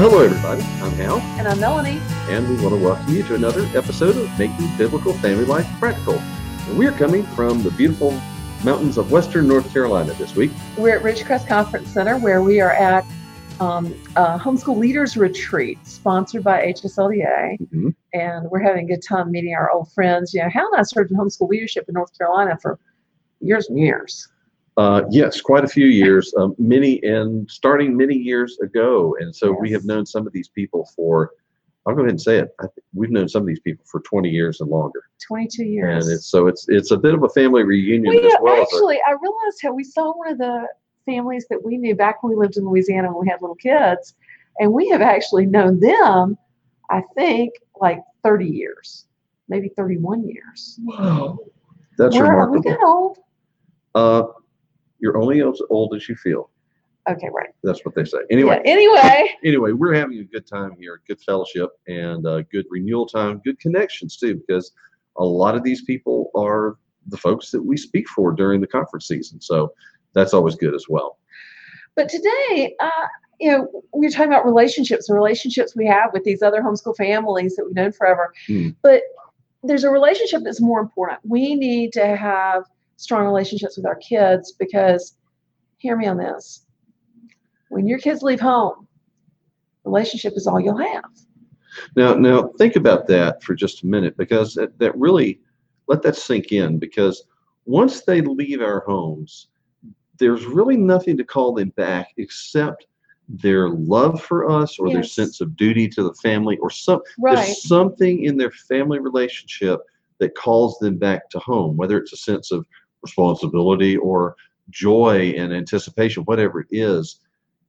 Hello everybody. I'm Hal, And I'm Melanie. and we want to welcome you to another episode of Making Biblical Family Life Practical. And we're coming from the beautiful mountains of western North Carolina this week. We're at Ridgecrest Conference Center where we are at um, a homeschool leaders retreat sponsored by HSLDA. Mhm. And we're having a good time meeting our old friends. You know, Hal and I served in homeschool leadership in North Carolina for years and years. Uh, yes, quite a few years, um, many and starting many years ago. And so we have known some of these people for, I'll go ahead and say it. I, think we've known some of these people for 20 years and longer. 22 years. And it's so it's it's a bit of a family reunion we as well. actually, I realized how we saw one of the families that we knew back when we lived in Louisiana when we had little kids. And we have actually known them, I think, like 30 years, maybe 31 years. Wow. That's We're- Are we remarkable. that old? Uh, you're only as old as you feel. Okay, right. That's what they say. Anyway, Yeah, anyway, anyway, we're having a good time here, good fellowship, and uh, good renewal time, good connections too, because a lot of these people are the folks that we speak for during the conference season. So that's always good as well. but today, uh, you know, we we're talking about relationships, the relationships we have with these other homeschool families that we've known forever. Hmm. But there's a relationship that's more important. We need to have strong relationships with our kids because, hear me on this, when your kids leave home, relationship is all you'll have. Now, now think about that for just a minute, because that, that really let that sink in. Because once they leave our homes, there's really nothing to call them back except their love for us or their sense of duty to the family or some Right. there's something in their family relationship that calls them back to home whether it's a sense of responsibility or joy and anticipation whatever it is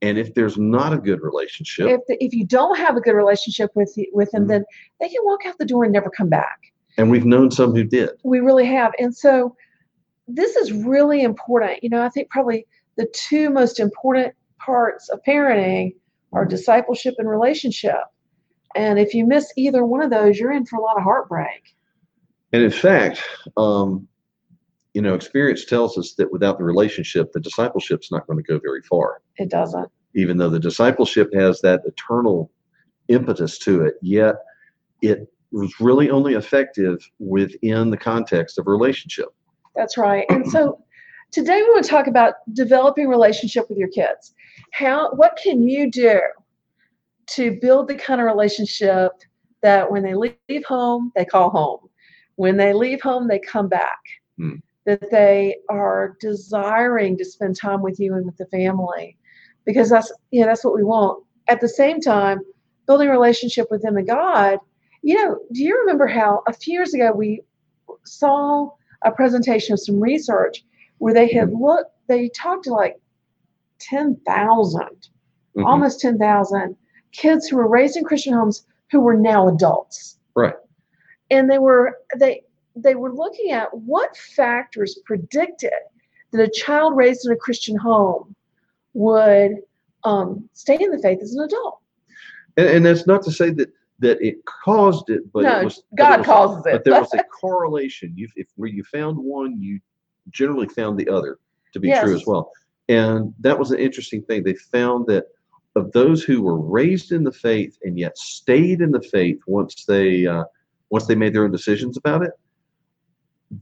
and if there's not a good relationship If, the, if you don't have a good relationship with with them, Mhm. then they can walk out the door and never come back. and we've known some who did We really have. And so this is really important. You know, I think probably the two most important parts of parenting are discipleship and relationship. And if you miss either one of those, you're in for a lot of heartbreak. and in fact um, you know experience tells us that without the relationship the discipleship's not going to go very far It doesn't. even though the discipleship has that eternal impetus to it, yet it was really only effective within the context of relationship. That's right. And so today we want to talk about developing relationship with your kids. How what can you do to build the kind of relationship that when they leave home, they call home. When they leave home, they come back. Hmm. That they are desiring to spend time with you and with the family. Because that's you know, that's what we want. At the same time, building a relationship with them and God. You know, do you remember how a few years ago we saw a presentation of some research where they had looked, they talked to like 10,000, Mhm. almost 10,000 kids who were raised in Christian homes who were now adults. Right. And they were, they, they were looking at what factors predicted that a child raised in a Christian home would um, stay in the faith as an adult. And, and that's not to say that that it caused it, but no, it was but it God was- causes it. But there was a correlation. You, if where you found one, you generally found the other to be true as well. And that was an interesting thing. They found that of those who were raised in the faith and yet stayed in the faith once they uh, once they made their own decisions about it,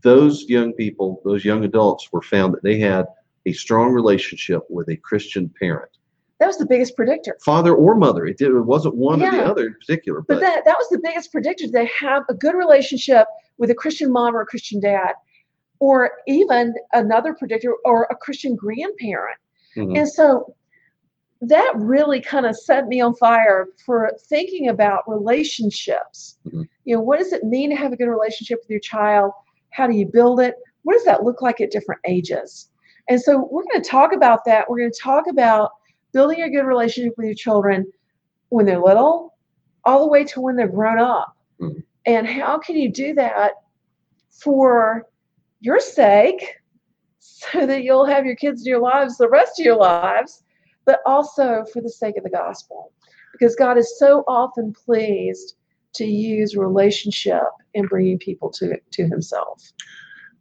those young people, those young adults, were found that they had a strong relationship with a Christian parent, that was the biggest predictor. father or mother. It, did, it wasn't one or the other in particular, But that, that was the biggest predictor. They have a good relationship with a Christian mom or a Christian dad, or even another predictor or a Christian grandparent. Mhm. And so that really kind of set me on fire for thinking about relationships. Mhm. You know, what does it mean to have a good relationship with your child? How do you build it? What does that look like at different ages? And so we're going to talk about that. We're going to talk about building a good relationship with your children when they're little, all the way to when they're grown up. Mhm. And how can you do that for your sake so that you'll have your kids in your lives the rest of your lives, but also for the sake of the gospel? Because God is so often pleased to use relationship in bringing people to, to Himself.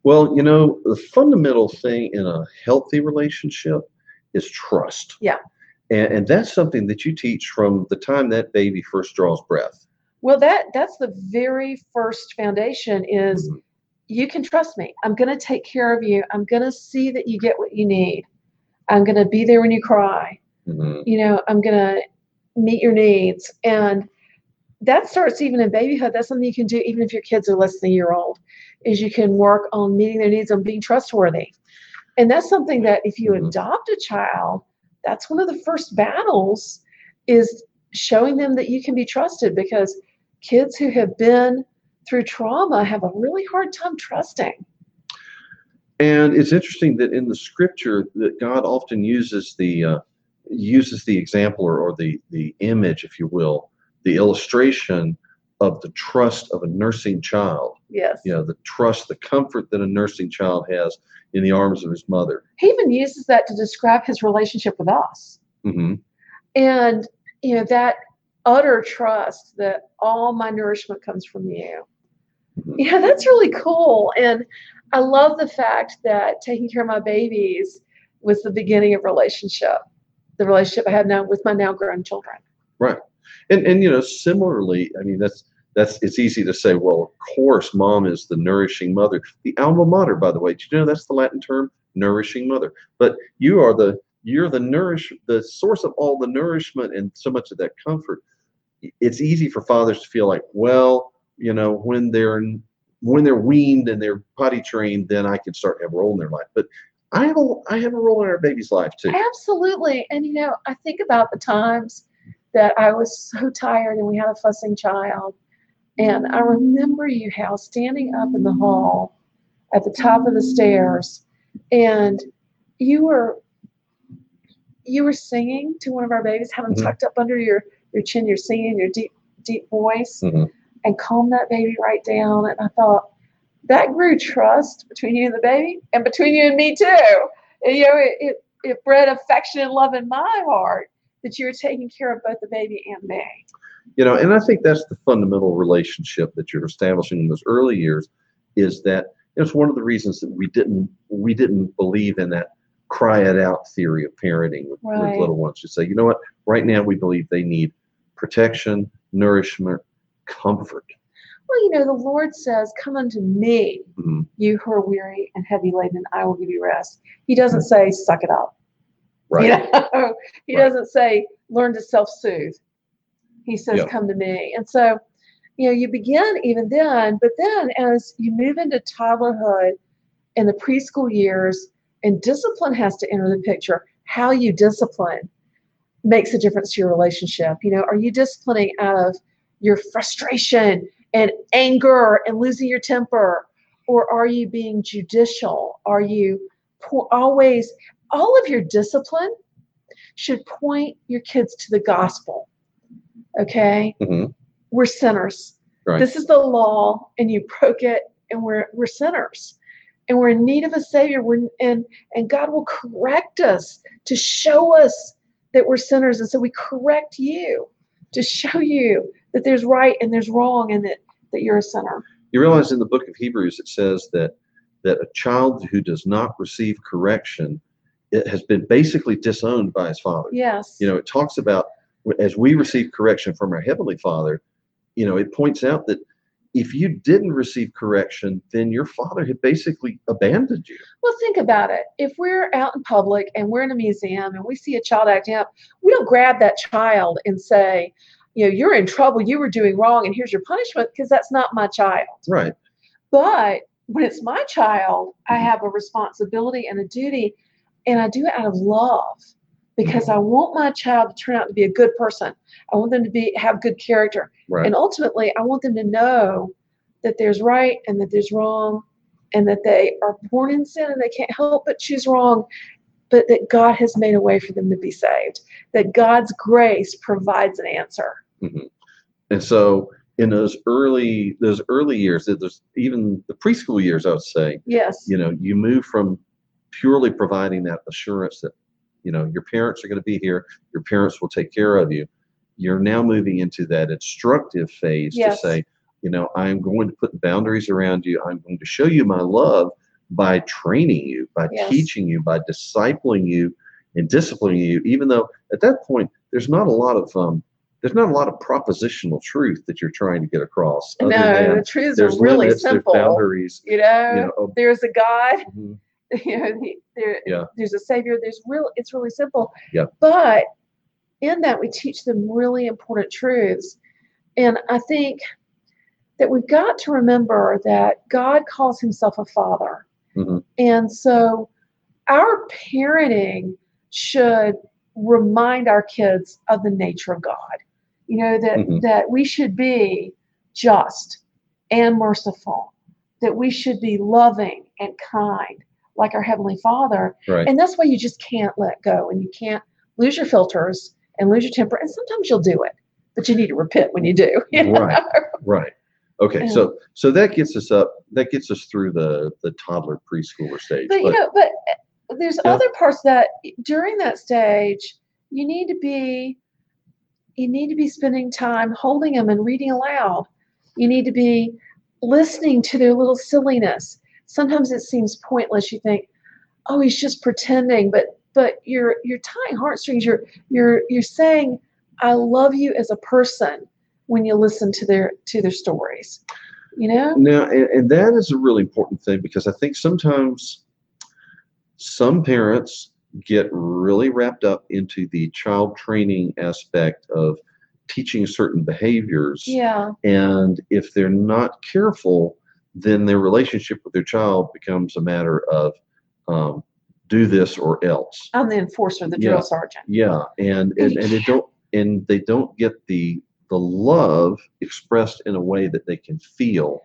Well, you know, the fundamental thing in a healthy relationship is trust. Yeah. And, and that's something that you teach from the time that baby first draws breath. Well, that that's the very first foundation is Mhm. you can trust me. I'm going to take care of you. I'm going to see that you get what you need. I'm going to be there when you cry. Mhm. You know, I'm going to meet your needs. And that starts even in babyhood. That's something you can do even if your kids are less than a year old, is you can work on meeting their needs, on being trustworthy. And that's something that if you Mhm. adopt a child, that's one of the first battles is showing them that you can be trusted because kids who have been through trauma have a really hard time trusting. And it's interesting that in the scripture that God often uses the uh, uses the example or, or the the image, if you will, the illustration of the trust of a nursing child. Yes. You know, the trust, the comfort that a nursing child has in the arms of his mother. He even uses that to describe his relationship with us. Mm-hmm. And, you know, that utter trust that all my nourishment comes from you. Mhm. Yeah, that's really cool. And I love the fact that taking care of my babies was the beginning of relationship, the relationship I have now with my now grown children. Right. And and you know, similarly, I mean that's that's it's easy to say, well, of course, mom is the nourishing mother. The alma mater, by the way, did you know that's the Latin term, nourishing mother? But you are the you're the nourish the source of all the nourishment and so much of that comfort. It's easy for fathers to feel like, well, you know, when they're when they're weaned and they're potty trained, then I can start to have a role in their life. But I have a I have a role in our baby's life too. Absolutely. And, you know, I think about the times that I was so tired and we had a fussing child. And I remember you, Hal, standing up in the hall at the top of the stairs and you were you were singing to one of our babies, have them Mhm. tucked up under your, your chin, you're singing your deep, deep voice Mhm. and calm that baby right down. And I thought that grew trust between you and the baby and between you and me too. And, you know, it, it, it bred affection and love in my heart that you were taking care of both the baby and me. you know and i think that's the fundamental relationship that you're establishing in those early years is that it's one of the reasons that we didn't we didn't believe in that cry it out theory of parenting with, with little ones to say you know what right now we believe they need protection nourishment comfort Well, you know, the Lord says, Come unto me, Mhm. you who are weary and heavy laden, I will give you rest. He doesn't say, Suck it up. Right You know? he Right. doesn't say, Learn to self soothe. He says, Yeah. Come to me. And so, you know, you begin even then, but then as you move into toddlerhood and the preschool years, and discipline has to enter the picture, how you discipline makes a difference to your relationship. You know, are you disciplining out of your frustration and anger and losing your temper? Or are you being judicial? Are you always, all of your discipline should point your kids to the gospel. Okay? Mhm. We're sinners. Right. This is the law, and you broke it, and we're we're sinners. And we're in need of a savior. We're and and God will correct us to show us that we're sinners. And so we correct you to show you that there's right and there's wrong and that, that you're a sinner. you realize in the book of hebrews it says that that a child who does not receive correction it has been basically disowned by his father Yes. you know it talks about as we receive correction from our heavenly father you know it points out that if you didn't receive correction then your father had basically abandoned you Well, think about it. If we're out in public and we're in a museum and we see a child acting up, we don't grab that child and say, you know, you're in trouble, you were doing wrong, and here's your punishment, because that's not my child. right But when it's my child, I mm-hmm. have a responsibility and a duty, and I do it out of love because mm-hmm. I want my child to turn out to be a good person. I want them to be have good character. right And ultimately, I want them to know that there's right and that there's wrong, and that they are born in sin and they can't help but choose wrong, but that God has made a way for them to be saved. That God's grace provides an answer. Mm-hmm. and so in those early those early years there's even the preschool years i would say Yes. you know you move from purely providing that assurance that you know your parents are going to be here your parents will take care of you you're now moving into that instructive phase Yes. to say you know i'm going to put boundaries around you i'm going to show you my love by training you by Yes. teaching you by discipling you and disciplining you, even though at that point there's not a lot of um, there's not a lot of propositional truth that you're trying to get across. no, the truths are really limits, simple. there's boundaries. You know, You know, there's a God. mhm, you know, the- there, Yeah. there's a savior. There's real. It's really simple. Yeah. But in that, we teach them really important truths, and I think that we've got to remember that God calls Himself a Father, Mhm. and so our parenting should remind our kids of the nature of God. You know that Mhm. that we should be just and merciful, that we should be loving and kind like our heavenly Father, right. and that's why you just can't let go and you can't lose your filters and lose your temper. And sometimes you'll do it, but you need to repent when you do. you know? Right. Right. Okay. So so that gets us up. That gets us through the the toddler preschooler stage. But you know, but uh, there's Yeah. other parts that during that stage you need to be you need to be spending time holding them and reading aloud. You need to be listening to their little silliness. Sometimes it seems pointless. You think, oh, he's just pretending, but but you're you're tying heartstrings. You're you're you're saying, I love you as a person when you listen to their to their stories. You know? Now, and, and that is a really important thing because I think sometimes some parents get really wrapped up into the child training aspect of teaching certain behaviors. Yeah. And if they're not careful, then their relationship with their child becomes a matter of um, do this or else. I'm the enforcer, the drill sergeant. Yeah, and and, and they don't and they don't get the the love expressed in a way that they can feel.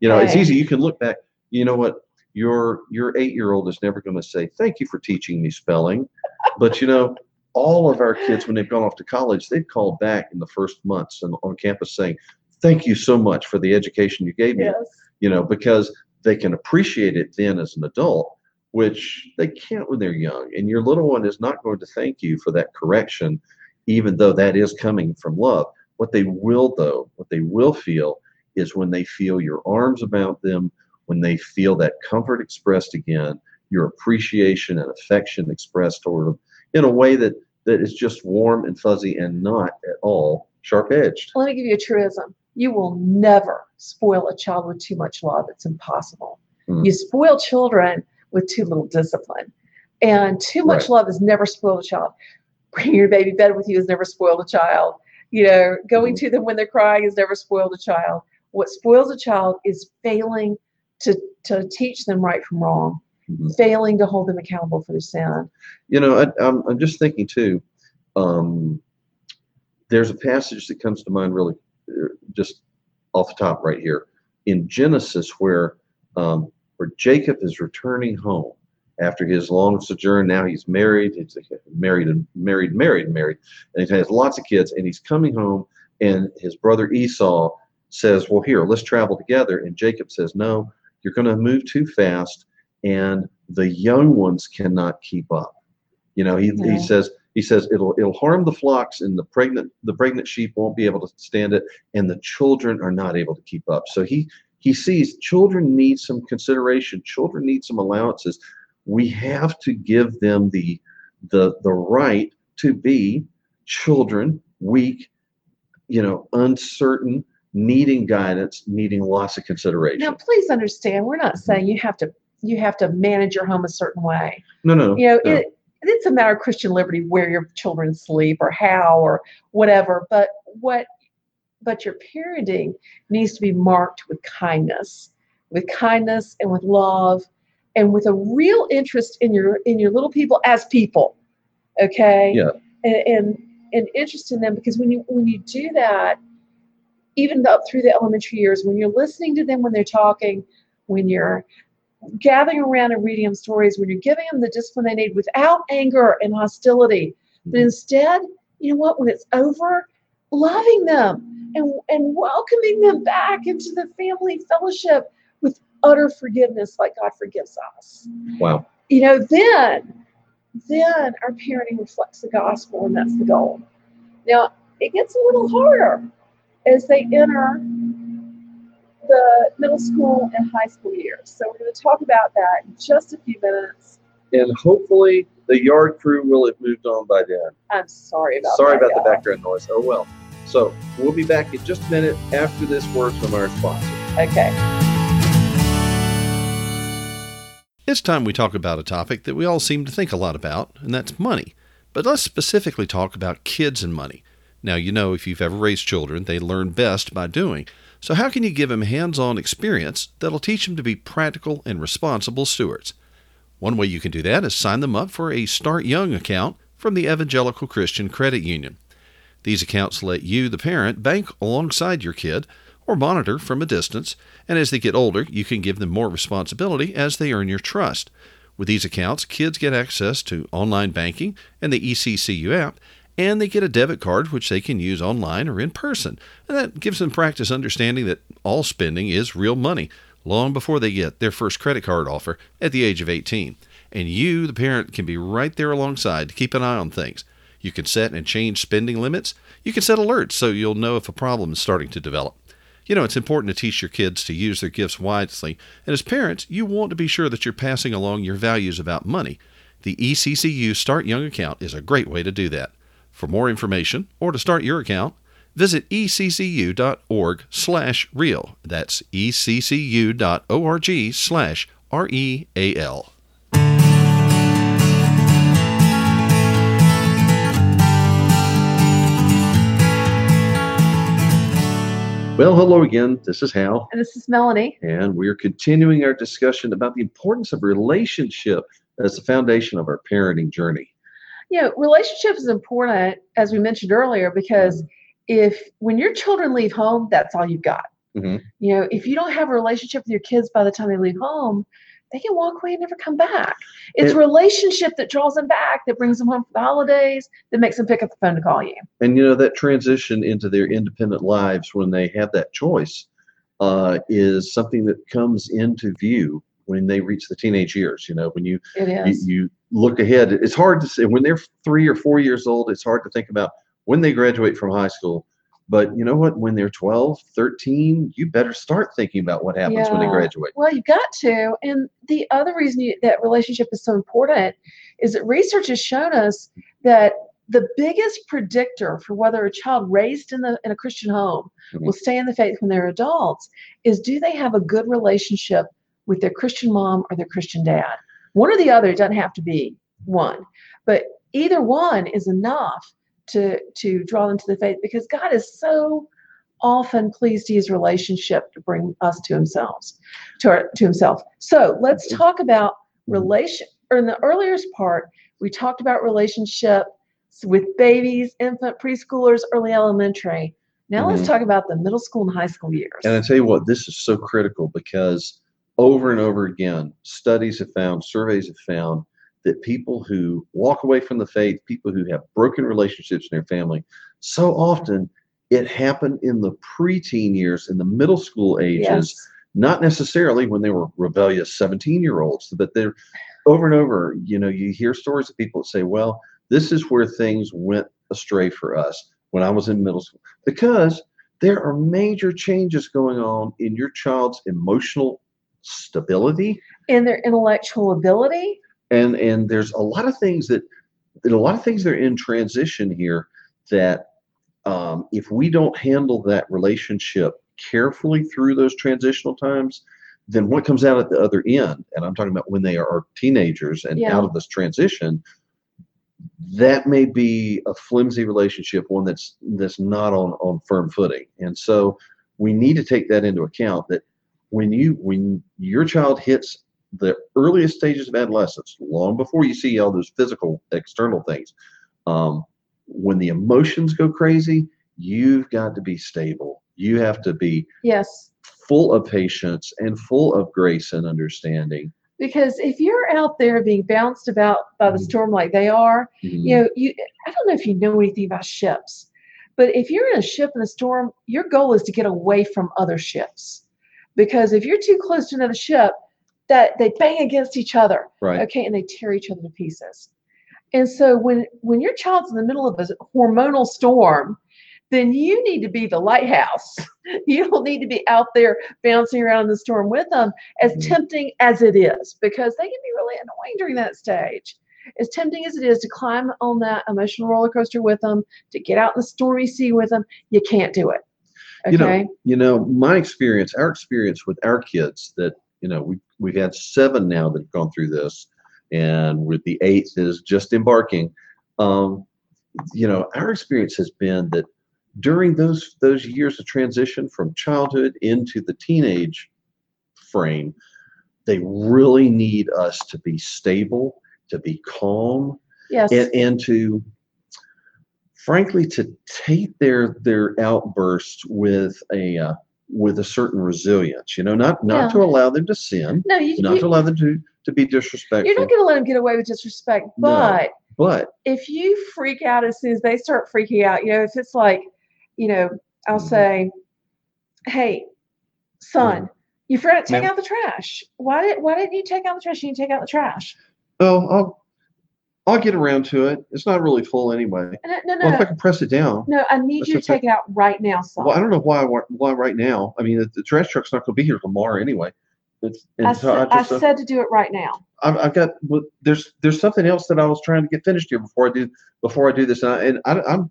You know, it's easy. You can look back. You know what? Your your eight year old is never going to say thank you for teaching me spelling, but you know. All of our kids, when they've gone off to college, they've called back in the first months and on campus saying, "Thank you so much for the education you gave me." Yes. You know, because they can appreciate it then as an adult, which they can't when they're young. And your little one is not going to thank you for that correction, even though that is coming from love. What they will, though, what they will feel is when they feel your arms about them, when they feel that comfort expressed again, your appreciation and affection expressed toward them in a way that, that is just warm and fuzzy and not at all sharp edged. Let me give you a truism. You will never spoil a child with too much love. It's impossible. Mm. You spoil children with too little discipline. And too much Right. love has never spoiled a child. Bringing your baby bed with you has never spoiled a child. You know, going Mm-hmm. to them when they're crying has never spoiled a child. What spoils a child is failing to, to teach them right from wrong, Mhm. failing to hold them accountable for their sin. You know, I, I'm, I'm just thinking too. Um, there's a passage that comes to mind really, just off the top right here in Genesis, where um, where Jacob is returning home after his long sojourn. Now he's married. He's married and married, married, married, and he has lots of kids. And he's coming home, and his brother Esau says, "Well, here, let's travel together." And Jacob says, "No, you're going to move too fast, and the young ones cannot keep up." You know, he, Yeah. he says he says it'll it'll harm the flocks and the pregnant the pregnant sheep won't be able to stand it and the children are not able to keep up. So he he sees children need some consideration, children need some allowances. We have to give them the the the right to be children, weak, you know, uncertain, needing guidance, needing lots of consideration. Now, please understand, we're not saying you have to you have to manage your home a certain way. no, no, you know no. it, it's a matter of christian liberty where your children sleep or how or whatever but what but your parenting needs to be marked with kindness with kindness and with love and with a real interest in your in your little people as people okay Yeah. and and, and interest in them because when you when you do that even up through the elementary years when you're listening to them when they're talking when you're gathering around and reading them stories when you're giving them the discipline they need without anger and hostility but Mhm. instead you know what when it's over loving them and, and welcoming them back into the family fellowship with utter forgiveness like god forgives us wow. you know then then our parenting reflects the gospel and that's the goal now it gets a little harder as they enter the middle school and high school years so we're going to talk about that in just a few minutes And hopefully the yard crew will have moved on by then. I'm sorry about Sorry that, about the y'all. background noise. Oh well. So we'll be back in just a minute after this word from our sponsor. Okay. It's time we talk about a topic that we all seem to think a lot about, and that's money. But let's specifically talk about kids and money. Now, you know, if you've ever raised children, they learn best by doing. So, how can you give them hands on experience that'll teach them to be practical and responsible stewards? One way you can do that is sign them up for a Start Young account from the Evangelical Christian Credit Union. These accounts let you, the parent, bank alongside your kid or monitor from a distance, and as they get older, you can give them more responsibility as they earn your trust. With these accounts, kids get access to online banking and the ECCU app, and they get a debit card which they can use online or in person. And that gives them practice understanding that all spending is real money long before they get their first credit card offer at the age of 18. And you, the parent, can be right there alongside to keep an eye on things. You can set and change spending limits. You can set alerts so you'll know if a problem is starting to develop. You know, it's important to teach your kids to use their gifts wisely, and as parents, you want to be sure that you're passing along your values about money. The ECCU Start Young account is a great way to do that. For more information or to start your account, visit eccu.org/real. That's E eccu.org/real. Well, hello again. This is Hal, And this is Melanie. and we're continuing our discussion about the importance of relationship as the foundation of our parenting journey. You know, relationship is important, as we mentioned earlier, because if when your children leave home, that's all you've got. Mhm. You know, if you don't have a relationship with your kids by the time they leave home, they can walk away and never come back. It's And- relationship that draws them back, that brings them home for the holidays, that makes them pick up the phone to call you. And you know that transition into their independent lives when they have that choice uh, is something that comes into view when they reach the teenage years. You know, when you you, you look ahead, it's hard to say when they're three or four years old. It's hard to think about when they graduate from high school. But you know what? When they're 12, 13, you better start thinking about what happens when they graduate. Well, you've got to. And the other reason you, that relationship is so important is that research has shown us that the biggest predictor for whether a child raised in, the, in a Christian home Mhm. will stay in the faith when they're adults is do they have a good relationship with their Christian mom or their Christian dad? One or the other it doesn't have to be one, but either one is enough to to draw them to the faith because God is so often pleased to use relationship to bring us to himself to our, to himself. So let's talk about relation or in the earliest part we talked about relationship with babies infant preschoolers early elementary. Now let's Mhm. talk about the middle school and high school years. And I tell you what, this is so critical because over and over again, studies have found, surveys have found that people who walk away from the faith, people who have broken relationships in their family, so often it happened in the preteen years, in the middle school ages, yes not necessarily when they were rebellious 17 year olds, but they're over and over, you know, you hear stories of people that say, well, this is where things went astray for us when I was in middle school. Because there are major changes going on in your child's emotional stability. in their intellectual ability And and there's a lot of things that a lot of things that are in transition here that um, if we don't handle that relationship carefully through those transitional times, then what comes out at the other end, and I'm talking about when they are teenagers and Yeah. out of this transition, that may be a flimsy relationship, one that's that's not on on firm footing. And so we need to take that into account that when you when your child hits the earliest stages of adolescence, long before you see all those physical external things, um, when the emotions go crazy, you've got to be stable. You have to be yes full of patience and full of grace and understanding. because if you're out there being bounced about by the Mhm. storm like they are you know you i don't know if you know anything about ships but if you're in a ship in a storm your goal is to get away from other ships because if you're too close to another ship that they bang against each other Right. okay and they tear each other to pieces and so when when your child's in the middle of a hormonal storm then you need to be the lighthouse you don't need to be out there bouncing around in the storm with them as Mhm. tempting as it is because they can be really annoying during that stage as tempting as it is to climb on that emotional roller coaster with them, to get out in the stormy sea with them, you can't do it. You know, You know, my experience, our experience with our kids that, you know, we, we've had seven now that have gone through this, and with the eighth is just embarking. Um, you know, our experience has been that during those those years of transition from childhood into the teenage frame, they really need us to be stable, to be calm, yes. and, and to frankly to take their their outbursts with a uh, with a certain resilience you know not not Yeah. to allow them to sin no, you, not you, to allow them to to be disrespectful you're not going to let them get away with disrespect. No. But but if you freak out as soon as they start freaking out, you know, if it's like, you know, I'll Mhm. say, "Hey, son, you forgot to take out the trash. Why did Why didn't you take out the trash? You didn't take out the trash." oh i'll i'll get around to it it's not really full anyway no, no, well if i can press it down no. I need you to take it out right now, son. well i don't know why why right now i mean the, the trash truck's not going to be here tomorrow anyway it's, I, so said, I just, uh, said to do it right now. I've, I've got well, there's there's something else that I was trying to get finished here before I do before I do this, and, I, and I, I'm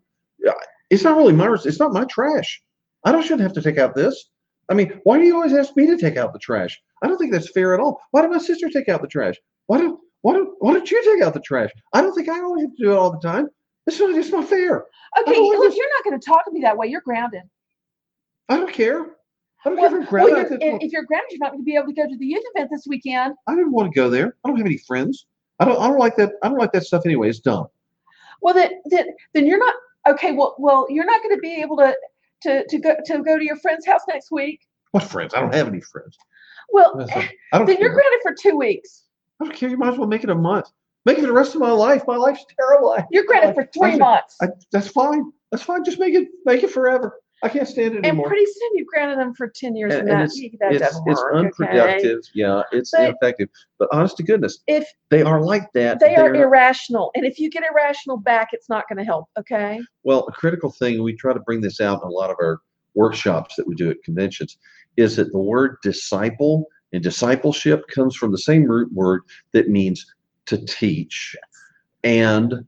it's not really my it's not my trash. I don't shouldn't have to take out this. I mean, why do you always ask me to take out the trash? I don't think that's fair at all. Why did my sister take out the trash? Why don't why don't why don't you take out the trash? I don't think I always have to do it all the time. It's not it's not fair. Okay, look, this. you're not going to talk to me that way. You're grounded. I don't care. I don't Well, care if I'm well, grounded. you're, if, if you're grounded, you're not going to be able to go to the youth event this weekend. I didn't want to go there. I don't have any friends. I don't I don't like that. I don't like that stuff anyway. It's dumb. Well, then, then, then you're not okay. Well, well, you're not going to be able to to to go to go to your friend's house next week. What friends? I don't have any friends. Well, eh, I don't then care. you're grounded for two weeks. I don't care. You might as well make it a month. Make it the rest of my life. My life's terrible. You're grounded for three I- months. I, that's fine. That's fine. Just make it make it forever. I can't stand it and anymore. pretty soon you've granted them for ten years, And- and, and that, it's- that it's doesn't it's work. unproductive. Okay? Yeah, it's But- ineffective. But honest to goodness, If they are like that. They're- irrational, and if you get irrational back, it's not going to help. Okay. well, a critical thing we try to bring this out in a lot of our workshops that we do at conventions is that the word disciple and discipleship comes from the same root word that means to teach and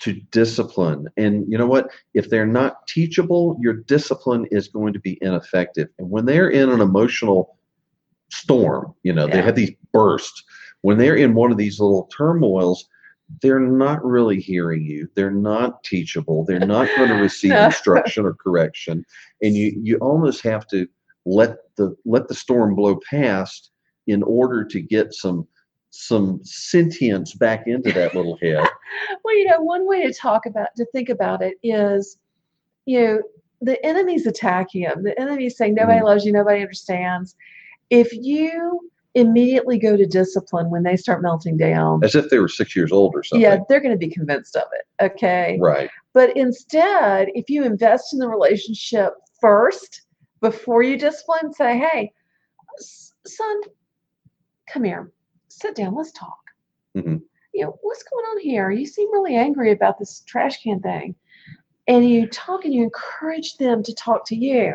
to discipline. And you know what? If they're not teachable, your discipline is going to be ineffective. And when they're in an emotional storm, you know, they have these bursts. When they're in one of these little turmoils, they're not really hearing you. They're not teachable. They're not going to receive instruction or correction. And you you almost have to let the let the storm blow past in order to get some some sentience back into that little head. Well, you know, one way to talk about to think about it is, you know, the enemy's attacking him. The enemy's saying nobody Mhm. loves you, nobody understands. If you immediately go to discipline when they start melting down, As if they were six years old or something. yeah, they're going to be convinced of it. Okay. Right. But instead, if you invest in the relationship first before you discipline, say, hey, son, come here, sit down, let's talk. Mhm. You know, what's going on here? You seem really angry about this trash can thing. And you talk and you encourage them to talk to you.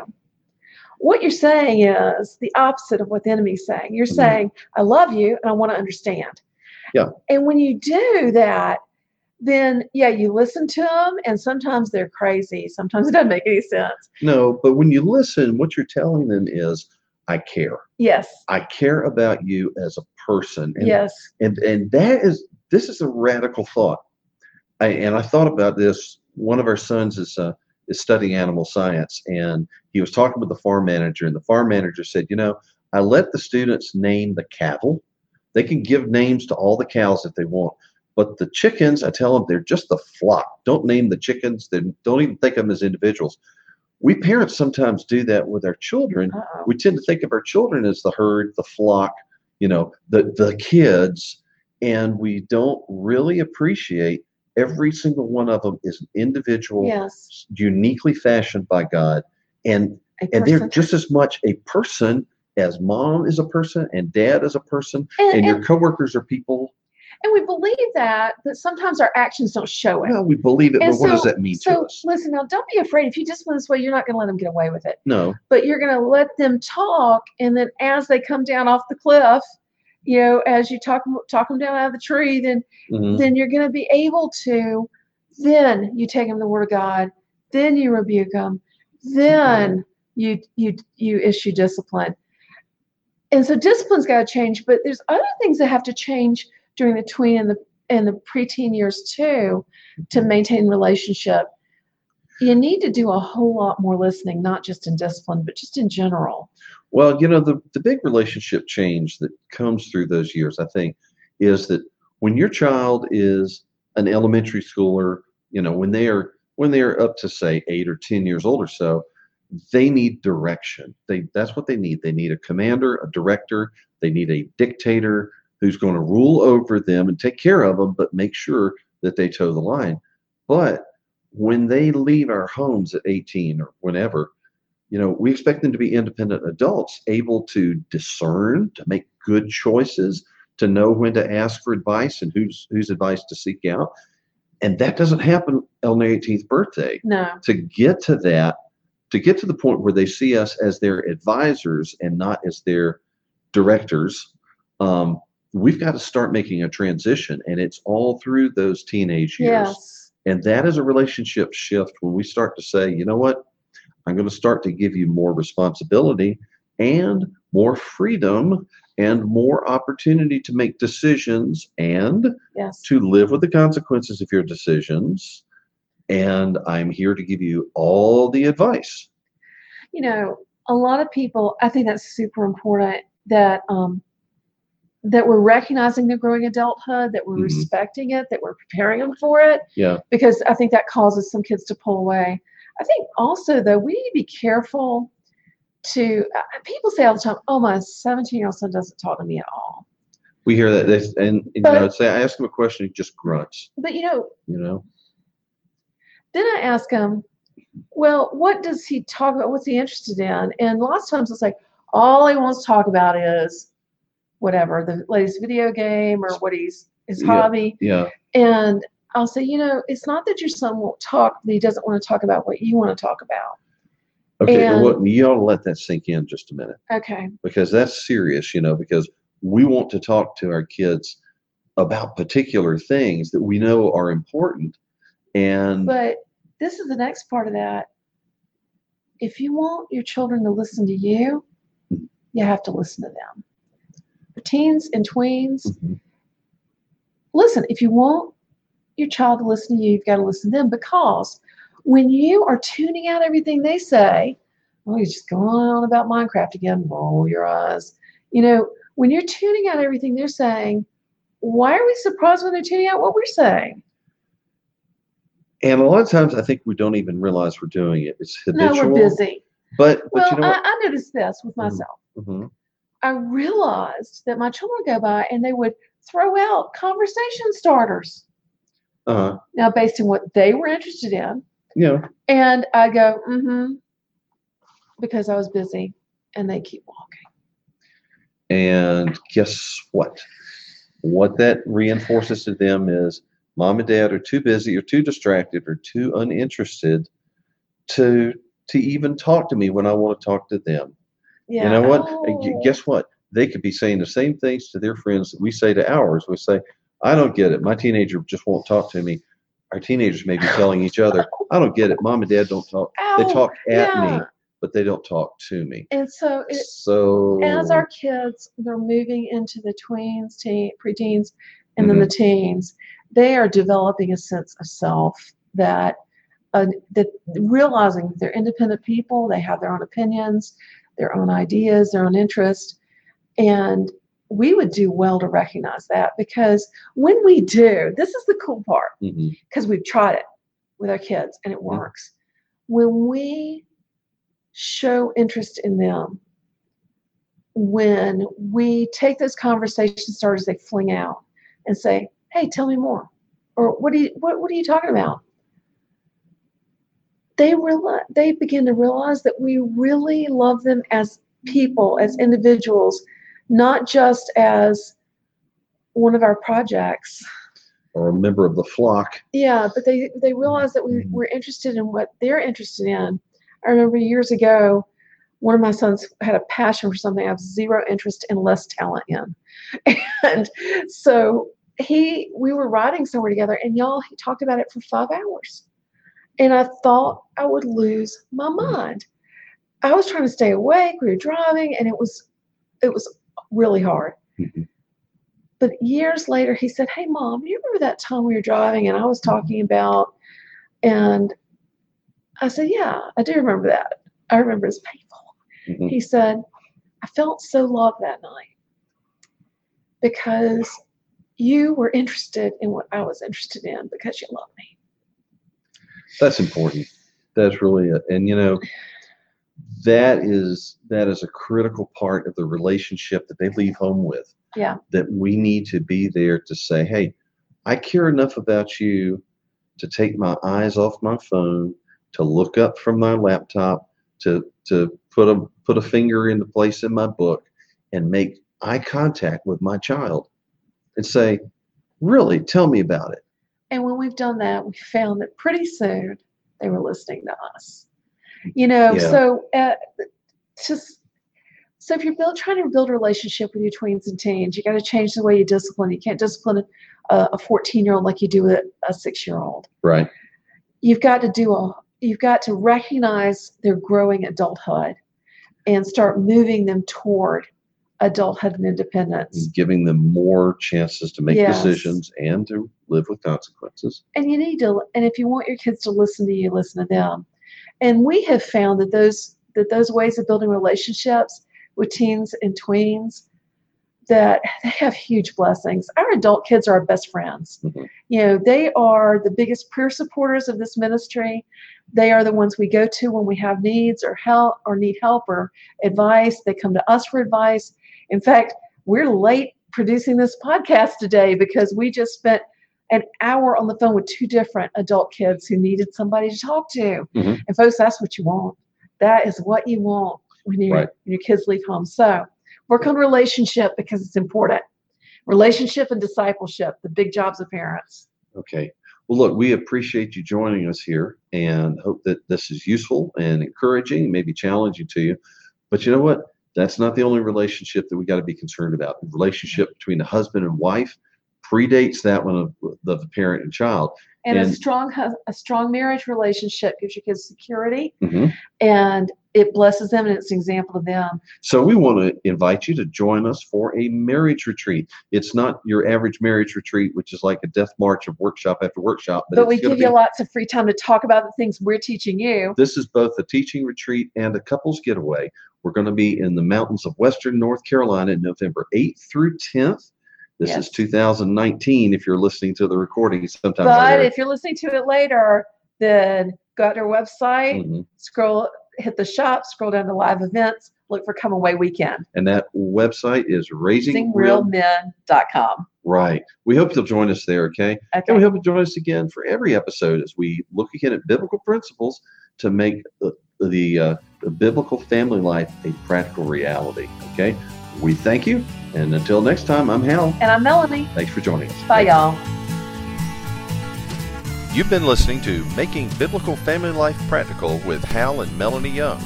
What you're saying is the opposite of what the enemy's saying. You're Mhm. saying, I love you and I want to understand. Yeah. And when you do that, then yeah, you listen to them, and sometimes they're crazy. Sometimes it doesn't make any sense. No, but when you listen, what you're telling them is, I care. Yes, I care about you as a person. And, yes, and and that is this is a radical thought. I, and I thought about this. One of our sons is uh, is studying animal science, and he was talking with the farm manager, and the farm manager said, you know, I let the students name the cattle. They can give names to all the cows if they want, but the chickens, I tell them they're just the flock. Don't name the chickens. They don't even think of them as individuals. We parents sometimes do that with our children uh-oh. we tend to think of our children as the herd, the flock, you know, the the kids, and we don't really appreciate every single one of them is an individual, yes. uniquely fashioned by God, and and they're just as much a person as mom is a person and dad is a person, and, and your and, coworkers are people. And we believe that, but sometimes our actions don't show it. Well, we believe it, And but what does so- that mean to So us? listen, now don't be afraid. If you discipline this way, you're not going to let them get away with it. No, But you're going to let them talk, and then as they come down off the cliff, you know, as you talk talk them down out of the tree, then Mhm. then you're going to be able to. Then you take them the word of God. Then you rebuke them. Then you you you issue discipline. And so discipline's got to change, but there's other things that have to change during the tween and the and the preteen years too to mm-hmm. maintain relationship. You need to do a whole lot more listening, not just in discipline, but just in general. Well, you know, the, the big relationship change that comes through those years, I think, is that when your child is an elementary schooler, you know, when they are when they are up to say eight or ten years old or so, they need direction. They that's what they need. They need a commander, a director, they need a dictator who's going to rule over them and take care of them, but make sure that they toe the line. But when they leave our homes at 18 or whenever, you know, we expect them to be independent adults, able to discern, to make good choices, to know when to ask for advice and whose whose advice to seek out. And that doesn't happen on their 18th birthday. No. To get to that, to get to the point where they see us as their advisors and not as their directors, um, we've got to start making a transition. And it's all through those teenage years. Yes. And that is a relationship shift when we start to say, you know what? I'm going to start to give you more responsibility and more freedom and more opportunity to make decisions and Yes. to live with the consequences of your decisions. And I'm here to give you all the advice. you know, a lot of people, I think that's super important that um, that we're recognizing their growing adulthood, that we're Mhm. respecting it, that we're preparing them for it, Yeah. because I think that causes some kids to pull away. I think also though we need to be careful to. Uh, people say all the time, "Oh, my 17 year old son doesn't talk to me at all," We hear that, they, and, and you But- know, say I ask him a question, he just grunts. but you know, You know, then I ask him, well, what does he talk about? What's he interested in? And lots of times it's like, all he wants to talk about is whatever, the latest video game or what he's, his Yeah. hobby. yeah, And I'll say, you know, it's not that your son won't talk, but he doesn't want to talk about what you want to talk about. okay. And- well, you ought to let that sink in just a minute. Okay. because that's serious, you know, because we want to talk to our kids about particular things that we know are important. And But this is the next part of that. If you want your children to listen to you, mm-hmm. you have to listen to them. Teens and tweens, Mhm. listen, if you want your child to listen to you, you've got to listen to them because when you are tuning out everything they say, oh, he's just going on about Minecraft again, roll your eyes. You know, when you're tuning out everything they're saying, why are we surprised when they're tuning out what we're saying? and a lot of times I think we don't even realize we're doing it. It's habitual. No, we're busy. But but Well, you know I. I noticed this with Mhm. myself. Mhm. I realized that my children go by and they would throw out conversation starters. Uh-huh. Now, based on what they were interested in, know, And I go, mm-hmm, because I was busy, and they keep walking. and guess what? What that reinforces to them is mom and dad are too busy or too distracted or too uninterested to to even talk to me when I want to talk to them. Yeah. You know what? Oh, Guess what? They could be saying the same things to their friends that we say to ours. We say, I don't get it. My teenager just won't talk to me. Our teenagers may be telling each other, I don't get it. Mom and dad don't talk. They talk at me, but they don't talk to me. And so, it, So, as our kids they're moving into the tweens, teen, preteens, and then the Mm-hmm. teens, they are developing a sense of self that uh, that realizing that they're independent people, they have their own opinions, their own ideas, their own interests, and we would do well to recognize that because when we do, this is the cool part mm-hmm. because we've tried it with our kids and it Yeah. works. When we show interest in them, when we take those conversation starters they fling out and say, "Hey, tell me more," or "What do you what What are you talking about?" They realize they begin to realize that we really love them as people, as individuals, not just as one of our projects. or a member of the flock. Yeah, but they they realize that we, Mhm. we're interested in what they're interested in. I remember years ago, one of my sons had a passion for something I have zero interest and less talent in. And so he we were riding somewhere together and y'all he talked about it for five hours. And I thought I would lose my mind. I was trying to stay awake. We were driving and it was it was really hard. Mhm. But years later he said, Hey mom, you remember that time we were driving and I was talking about and I said, Yeah, I do remember that. I remember it's painful. Mhm. He said, I felt so loved that night because you were interested in what I was interested in because you love me. That's important. That's really it. And you know, that is that is a critical part of the relationship that they leave home with. Yeah. That we need to be there to say, hey, I care enough about you to take my eyes off my phone, to look up from my laptop, to to put a put a finger in the place in my book and make eye contact with my child and say, really, tell me about it. And when we've done that, we found that pretty soon they were listening to us. You know, Yeah. so uh, just so if you're build, trying to build a relationship with your tweens and teens, you got to change the way you discipline. You can't discipline a, a 14 year old like you do a, a six year old. Right. You've got to do a you've got to recognize their growing adulthood and start moving them toward adulthood and independence. Giving them more chances to make Yes. decisions and to live with consequences. and you need to and if you want your kids to listen to you listen to them and we have found that those that those ways of building relationships with teens and tweens that they have huge blessings our adult kids are our best friends Mhm. you know they are the biggest peer supporters of this ministry they are the ones we go to when we have needs or help or need help or advice they come to us for advice in fact we're late producing this podcast today because we just spent an hour on the phone with two different adult kids who needed somebody to talk to. Mhm. And folks, that's what you want. That is what you want when, you, Right. when your kids leave home. So work on relationship because it's important. Relationship and discipleship, the big jobs of parents. Okay. Well, look, we appreciate you joining us here and hope that this is useful and encouraging, maybe challenging to you. But you know what? That's not the only relationship that we got to be concerned about. The relationship between the husband and wife predates that one of, of the parent and child. And, a strong a strong marriage relationship gives your kids security Mhm. and it blesses them and it's an example to them. So we want to invite you to join us for a marriage retreat. It's not your average marriage retreat, which is like a death march of workshop after workshop. But, it's we give you lots of free time to talk about the things we're teaching you. This is both a teaching retreat and a couples getaway. We're going to be in the mountains of Western North Carolina in November 8th through 10th. This Yes. is 2019 if you're listening to the recording sometime But later. if you're listening to it later, then go to our website, Mhm. scroll, hit the shop, scroll down to live events, look for Come Away Weekend. And that website is Raising Real. SingRealMen.com. Right. We hope you'll join us there, okay? And we hope you'll join us again for every episode as we look again at biblical principles to make the, the, uh, the biblical family life a practical reality, okay? We thank you. And until next time, I'm Hal. And I'm Melanie. Thanks for joining us. Bye, y'all. You've been listening to Making Biblical Family Life Practical with Hal and Melanie Young.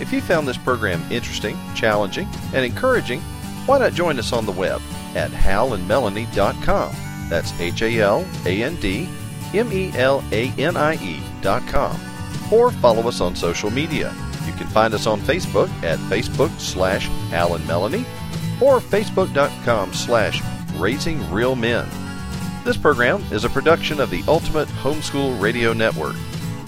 If you found this program interesting, challenging, and encouraging, why not join us on the web at halandmelanie.com. That's H A L A N D M E L A N I E.com. Or follow us on social media. You can find us on Facebook at Facebook slash Hal and Melanie or Facebook.com slash Raising Real Men. This program is a production of the Ultimate Homeschool Radio Network.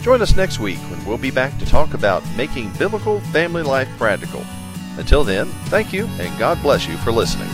Join us next week when we'll be back to talk about making biblical family life practical. Until then, thank you and God bless you for listening.